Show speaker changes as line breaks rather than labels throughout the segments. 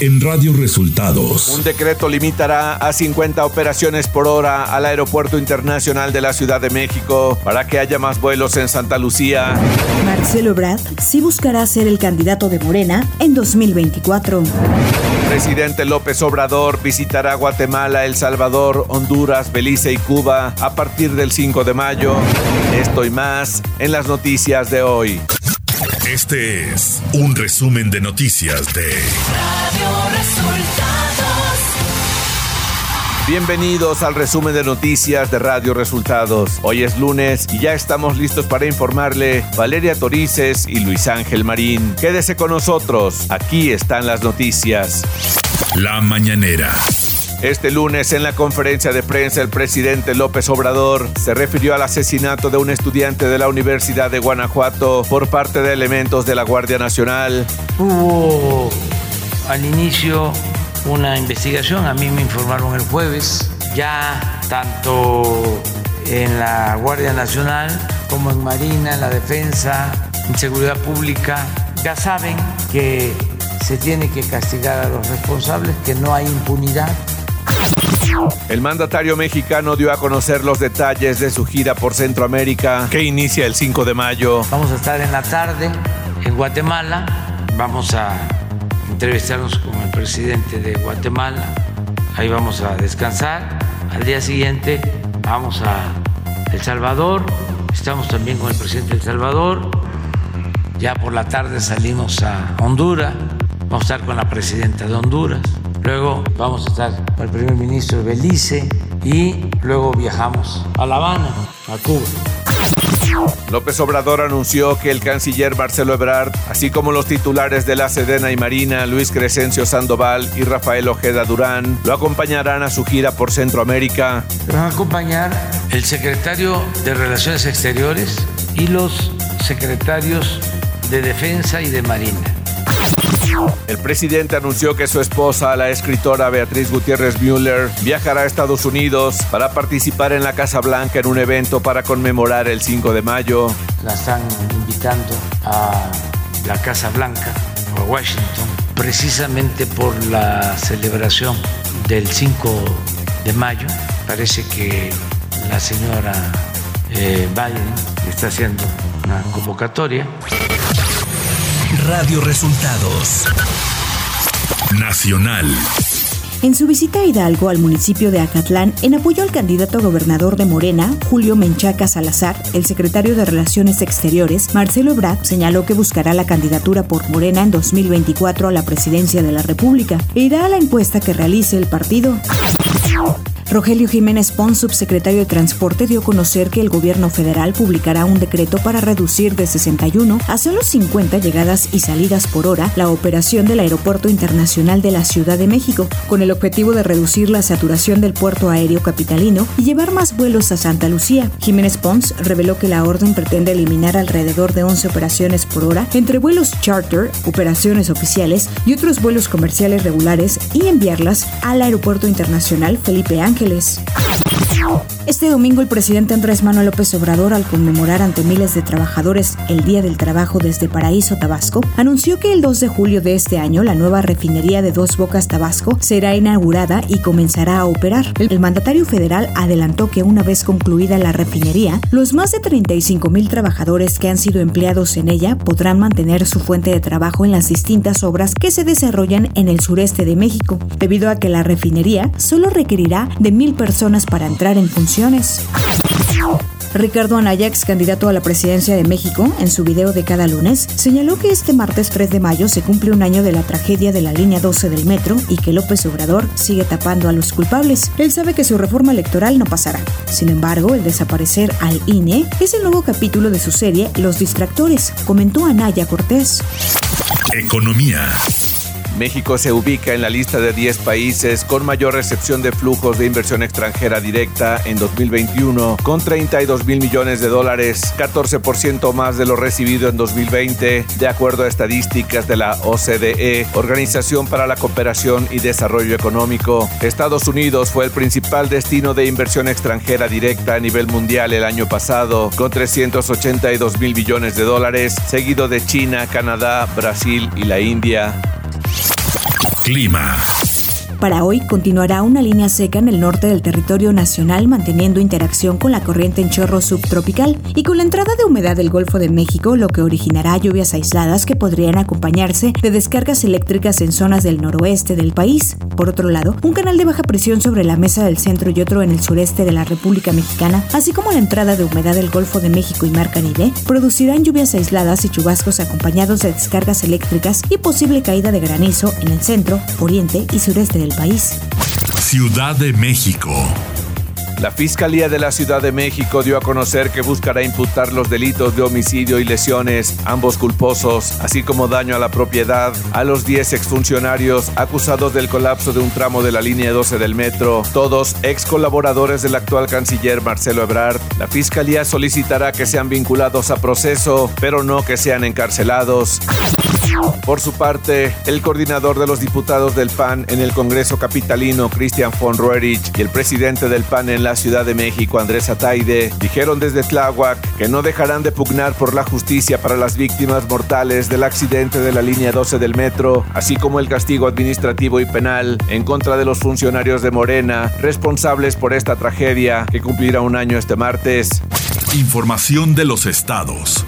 en Radio Resultados.
Un decreto limitará a 50 operaciones por hora al Aeropuerto Internacional de la Ciudad de México para que haya más vuelos en Santa Lucía.
Marcelo Brad sí buscará ser el candidato de Morena en 2024.
Presidente López Obrador visitará Guatemala, El Salvador, Honduras, Belice y Cuba a partir del 5 de mayo. Esto y más en las noticias de hoy.
Este es un resumen de noticias de Radio Resultados.
Bienvenidos al resumen de noticias de Radio Resultados. Hoy es lunes y ya estamos listos para informarle Valeria Torices y Luis Ángel Marín. Quédese con nosotros, aquí están las noticias.
La mañanera.
Este lunes en la conferencia de prensa el presidente López Obrador se refirió al asesinato de un estudiante de la Universidad de Guanajuato por parte de elementos de la Guardia Nacional.
Hubo al inicio una investigación, a mí me informaron el jueves, ya tanto en la Guardia Nacional como en Marina, en la Defensa, en Seguridad Pública, ya saben que se tiene que castigar a los responsables, que no hay impunidad
el mandatario mexicano dio a conocer los detalles de su gira por Centroamérica que inicia el 5 de mayo.
Vamos a estar en la tarde en Guatemala, vamos a entrevistarnos con el presidente de Guatemala, ahí vamos a descansar, al día siguiente vamos a El Salvador, estamos también con el presidente de El Salvador, ya por la tarde salimos a Honduras, vamos a estar con la presidenta de Honduras luego vamos a estar con el primer ministro de Belice y luego viajamos a La Habana, a Cuba.
López Obrador anunció que el canciller Marcelo Ebrard, así como los titulares de la Sedena y Marina, Luis Crescencio Sandoval y Rafael Ojeda Durán, lo acompañarán a su gira por Centroamérica.
Van a acompañar el secretario de Relaciones Exteriores y los secretarios de Defensa y de Marina.
El presidente anunció que su esposa, la escritora Beatriz Gutiérrez Müller, viajará a Estados Unidos para participar en la Casa Blanca en un evento para conmemorar el 5 de mayo.
La están invitando a la Casa Blanca, a Washington, precisamente por la celebración del 5 de mayo. Parece que la señora eh, Biden está haciendo una convocatoria.
Radio Resultados. Nacional.
En su visita a Hidalgo, al municipio de Acatlán, en apoyo al candidato a gobernador de Morena, Julio Menchaca Salazar, el secretario de Relaciones Exteriores, Marcelo Ebrard, señaló que buscará la candidatura por Morena en 2024 a la presidencia de la República e irá a la encuesta que realice el partido. Rogelio Jiménez Pons, subsecretario de Transporte, dio a conocer que el gobierno federal publicará un decreto para reducir de 61 a solo 50 llegadas y salidas por hora la operación del Aeropuerto Internacional de la Ciudad de México, con el objetivo de reducir la saturación del puerto aéreo capitalino y llevar más vuelos a Santa Lucía. Jiménez Pons reveló que la orden pretende eliminar alrededor de 11 operaciones por hora entre vuelos charter, operaciones oficiales y otros vuelos comerciales regulares y enviarlas al Aeropuerto Internacional Felipe Ángel Ángeles este domingo el presidente Andrés Manuel López Obrador, al conmemorar ante miles de trabajadores el Día del Trabajo desde Paraíso, Tabasco, anunció que el 2 de julio de este año la nueva refinería de Dos Bocas, Tabasco, será inaugurada y comenzará a operar. El mandatario federal adelantó que una vez concluida la refinería, los más de 35 mil trabajadores que han sido empleados en ella podrán mantener su fuente de trabajo en las distintas obras que se desarrollan en el sureste de México, debido a que la refinería solo requerirá de mil personas para entrar en funciones. Ricardo Anaya, ex candidato a la presidencia de México, en su video de cada lunes, señaló que este martes 3 de mayo se cumple un año de la tragedia de la línea 12 del metro y que López Obrador sigue tapando a los culpables. Él sabe que su reforma electoral no pasará. Sin embargo, el desaparecer al INE es el nuevo capítulo de su serie Los Distractores, comentó Anaya Cortés.
Economía.
México se ubica en la lista de 10 países con mayor recepción de flujos de inversión extranjera directa en 2021, con 32 mil millones de dólares, 14% más de lo recibido en 2020, de acuerdo a estadísticas de la OCDE, Organización para la Cooperación y Desarrollo Económico. Estados Unidos fue el principal destino de inversión extranjera directa a nivel mundial el año pasado, con 382 mil millones de dólares, seguido de China, Canadá, Brasil y la India.
Clima.
Para hoy continuará una línea seca en el norte del territorio nacional manteniendo interacción con la corriente en chorro subtropical y con la entrada de humedad del Golfo de México, lo que originará lluvias aisladas que podrían acompañarse de descargas eléctricas en zonas del noroeste del país. Por otro lado, un canal de baja presión sobre la mesa del centro y otro en el sureste de la República Mexicana, así como la entrada de humedad del Golfo de México y Mar Caribe, producirán lluvias aisladas y chubascos acompañados de descargas eléctricas y posible caída de granizo en el centro, oriente y sureste del país.
Ciudad de México.
La Fiscalía de la Ciudad de México dio a conocer que buscará imputar los delitos de homicidio y lesiones, ambos culposos, así como daño a la propiedad, a los 10 exfuncionarios acusados del colapso de un tramo de la línea 12 del metro, todos ex colaboradores del actual canciller Marcelo Ebrard. La Fiscalía solicitará que sean vinculados a proceso, pero no que sean encarcelados. Por su parte, el coordinador de los diputados del PAN en el Congreso Capitalino, Christian von Roerich, y el presidente del PAN en la Ciudad de México, Andrés Ataide, dijeron desde Tláhuac que no dejarán de pugnar por la justicia para las víctimas mortales del accidente de la línea 12 del metro, así como el castigo administrativo y penal en contra de los funcionarios de Morena responsables por esta tragedia que cumplirá un año este martes.
Información de los estados.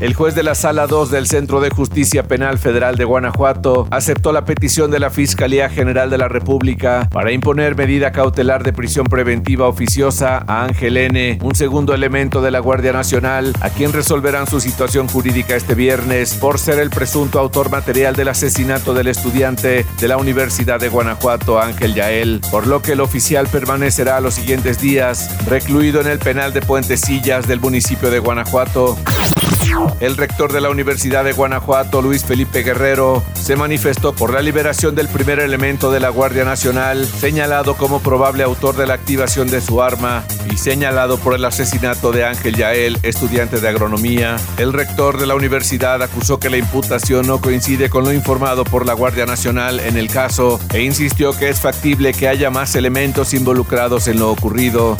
El juez de la Sala 2 del Centro de Justicia Penal Federal de Guanajuato aceptó la petición de la Fiscalía General de la República para imponer medida cautelar de prisión preventiva oficiosa a Ángel N., un segundo elemento de la Guardia Nacional, a quien resolverán su situación jurídica este viernes por ser el presunto autor material del asesinato del estudiante de la Universidad de Guanajuato, Ángel Yael, por lo que el oficial permanecerá los siguientes días recluido en el penal de Puentecillas del municipio de Guanajuato. El rector de la Universidad de Guanajuato, Luis Felipe Guerrero, se manifestó por la liberación del primer elemento de la Guardia Nacional, señalado como probable autor de la activación de su arma y señalado por el asesinato de Ángel Yael, estudiante de agronomía. El rector de la universidad acusó que la imputación no coincide con lo informado por la Guardia Nacional en el caso e insistió que es factible que haya más elementos involucrados en lo ocurrido.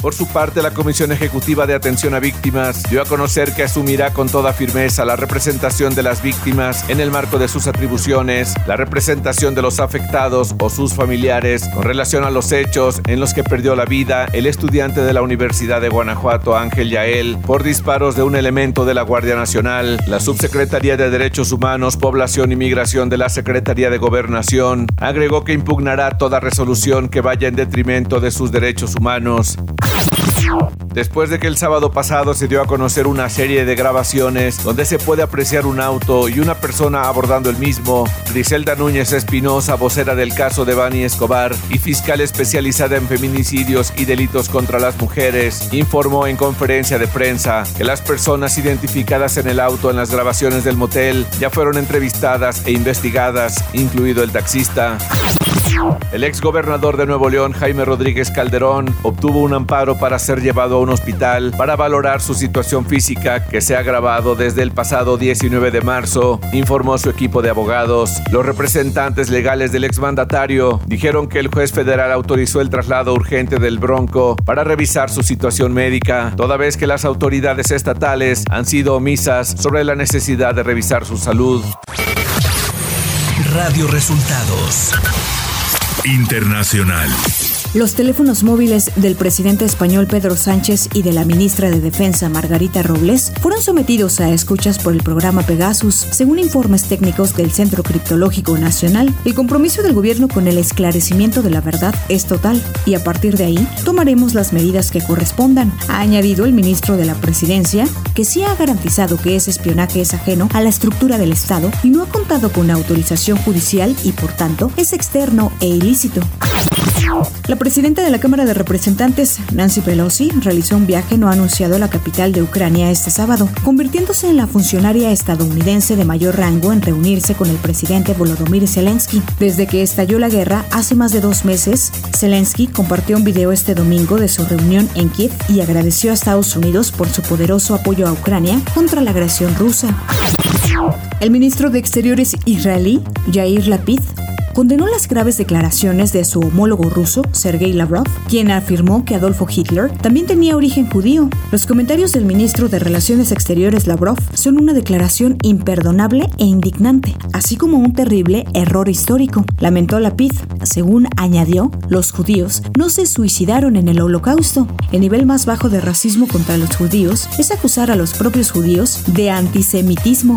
Por su parte, la Comisión Ejecutiva de Atención a Víctimas dio a conocer que asumirá con toda firmeza la representación de las víctimas en el marco de sus atribuciones, la representación de los afectados o sus familiares con relación a los hechos en los que perdió la vida el estudiante de la Universidad de Guanajuato, Ángel Yael, por disparos de un elemento de la Guardia Nacional. La Subsecretaría de Derechos Humanos, Población y Migración de la Secretaría de Gobernación agregó que impugnará toda resolución que vaya en detrimento de sus derechos humanos Después de que el sábado pasado se dio a conocer una serie de grabaciones donde se puede apreciar un auto y una persona abordando el mismo, Griselda Núñez Espinosa, vocera del caso de Bani Escobar y fiscal especializada en feminicidios y delitos contra las mujeres, informó en conferencia de prensa que las personas identificadas en el auto en las grabaciones del motel ya fueron entrevistadas e investigadas, incluido el taxista. El ex gobernador de Nuevo León, Jaime Rodríguez Calderón, obtuvo un amparo para ser llevado a un hospital para valorar su situación física que se ha agravado desde el pasado 19 de marzo, informó su equipo de abogados. Los representantes legales del exmandatario dijeron que el juez federal autorizó el traslado urgente del Bronco para revisar su situación médica, toda vez que las autoridades estatales han sido omisas sobre la necesidad de revisar su salud.
Radio Resultados Internacional.
Los teléfonos móviles del presidente español Pedro Sánchez y de la ministra de Defensa Margarita Robles fueron sometidos a escuchas por el programa Pegasus, según informes técnicos del Centro Criptológico Nacional. El compromiso del gobierno con el esclarecimiento de la verdad es total y a partir de ahí tomaremos las medidas que correspondan, ha añadido el ministro de la Presidencia, que sí ha garantizado que ese espionaje es ajeno a la estructura del Estado y no ha contado con autorización judicial y por tanto es externo e ilícito. La presidenta de la Cámara de Representantes, Nancy Pelosi, realizó un viaje no anunciado a la capital de Ucrania este sábado, convirtiéndose en la funcionaria estadounidense de mayor rango en reunirse con el presidente Volodymyr Zelensky. Desde que estalló la guerra hace más de dos meses, Zelensky compartió un video este domingo de su reunión en Kiev y agradeció a Estados Unidos por su poderoso apoyo a Ucrania contra la agresión rusa. El ministro de Exteriores israelí, Yair Lapid, condenó las graves declaraciones de su homólogo ruso, Sergei Lavrov, quien afirmó que Adolfo Hitler también tenía origen judío. Los comentarios del ministro de Relaciones Exteriores Lavrov son una declaración imperdonable e indignante, así como un terrible error histórico. Lamentó la PID. Según añadió, los judíos no se suicidaron en el holocausto. El nivel más bajo de racismo contra los judíos es acusar a los propios judíos de antisemitismo.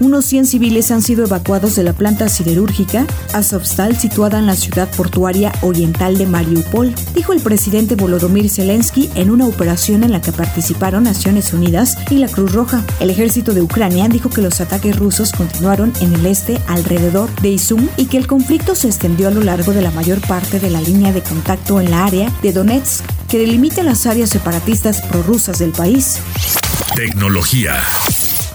Unos 100 civiles han sido evacuados de la planta siderúrgica Azovstal situada en la ciudad portuaria oriental de Mariupol, dijo el presidente Volodymyr Zelensky en una operación en la que participaron Naciones Unidas y la Cruz Roja. El ejército de Ucrania dijo que los ataques rusos continuaron en el este alrededor de Izum y que el conflicto se extendió a lo largo de la mayor parte de la línea de contacto en la área de Donetsk, que delimita las áreas separatistas prorrusas del país.
Tecnología.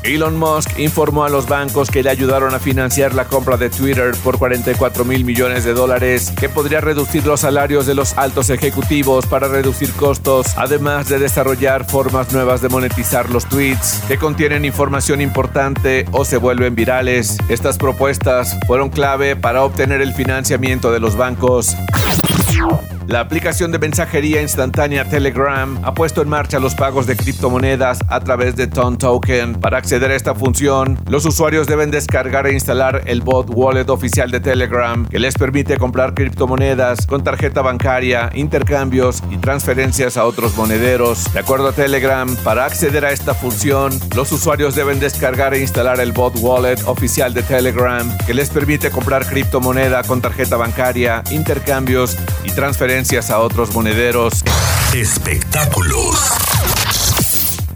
Elon Musk informó a los bancos que le ayudaron a financiar la compra de Twitter por 44 mil millones de dólares, que podría reducir los salarios de los altos ejecutivos para reducir costos, además de desarrollar formas nuevas de monetizar los tweets que contienen información importante o se vuelven virales. Estas propuestas fueron clave para obtener el financiamiento de los bancos. La aplicación de mensajería instantánea Telegram ha puesto en marcha los pagos de criptomonedas a través de Ton Token. Para acceder a esta función, los usuarios deben descargar e instalar el bot wallet oficial de Telegram que les permite comprar criptomonedas con tarjeta bancaria, intercambios y transferencias a otros monederos. De acuerdo a Telegram, para acceder a esta función, los usuarios deben descargar e instalar el bot wallet oficial de Telegram que les permite comprar criptomoneda con tarjeta bancaria, intercambios y transferencias a otros monederos.
Espectáculos.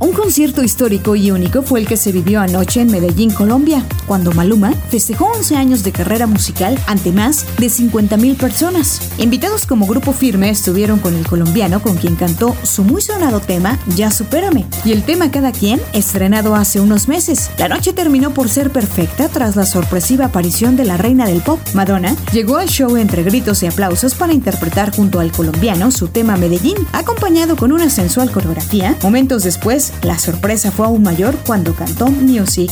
Un concierto histórico y único fue el que se vivió anoche en Medellín, Colombia, cuando Maluma festejó 11 años de carrera musical ante más de 50.000 personas. Invitados como grupo firme estuvieron con el colombiano con quien cantó su muy sonado tema Ya Supérame y el tema Cada quien estrenado hace unos meses. La noche terminó por ser perfecta tras la sorpresiva aparición de la reina del pop, Madonna. Llegó al show entre gritos y aplausos para interpretar junto al colombiano su tema Medellín, acompañado con una sensual coreografía. Momentos después, la sorpresa fue aún mayor cuando cantó Music.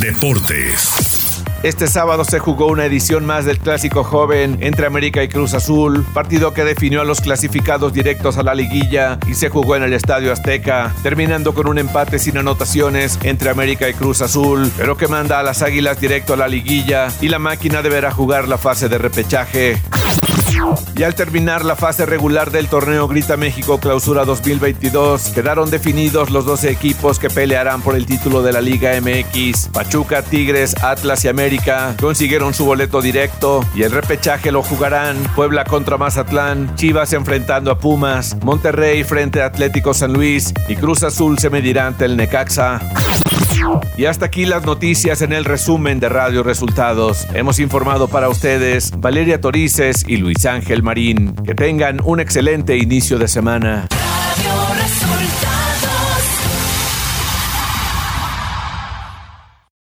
Deportes.
Este sábado se jugó una edición más del Clásico Joven entre América y Cruz Azul, partido que definió a los clasificados directos a la liguilla y se jugó en el Estadio Azteca, terminando con un empate sin anotaciones entre América y Cruz Azul, pero que manda a las Águilas directo a la liguilla y la máquina deberá jugar la fase de repechaje. Y al terminar la fase regular del torneo Grita México Clausura 2022, quedaron definidos los 12 equipos que pelearán por el título de la Liga MX. Pachuca, Tigres, Atlas y América consiguieron su boleto directo y el repechaje lo jugarán Puebla contra Mazatlán, Chivas enfrentando a Pumas, Monterrey frente a Atlético San Luis y Cruz Azul se medirá ante el Necaxa. Y hasta aquí las noticias en el resumen de Radio Resultados. Hemos informado para ustedes Valeria Torices y Luis Ángel Marín. Que tengan un excelente inicio de semana.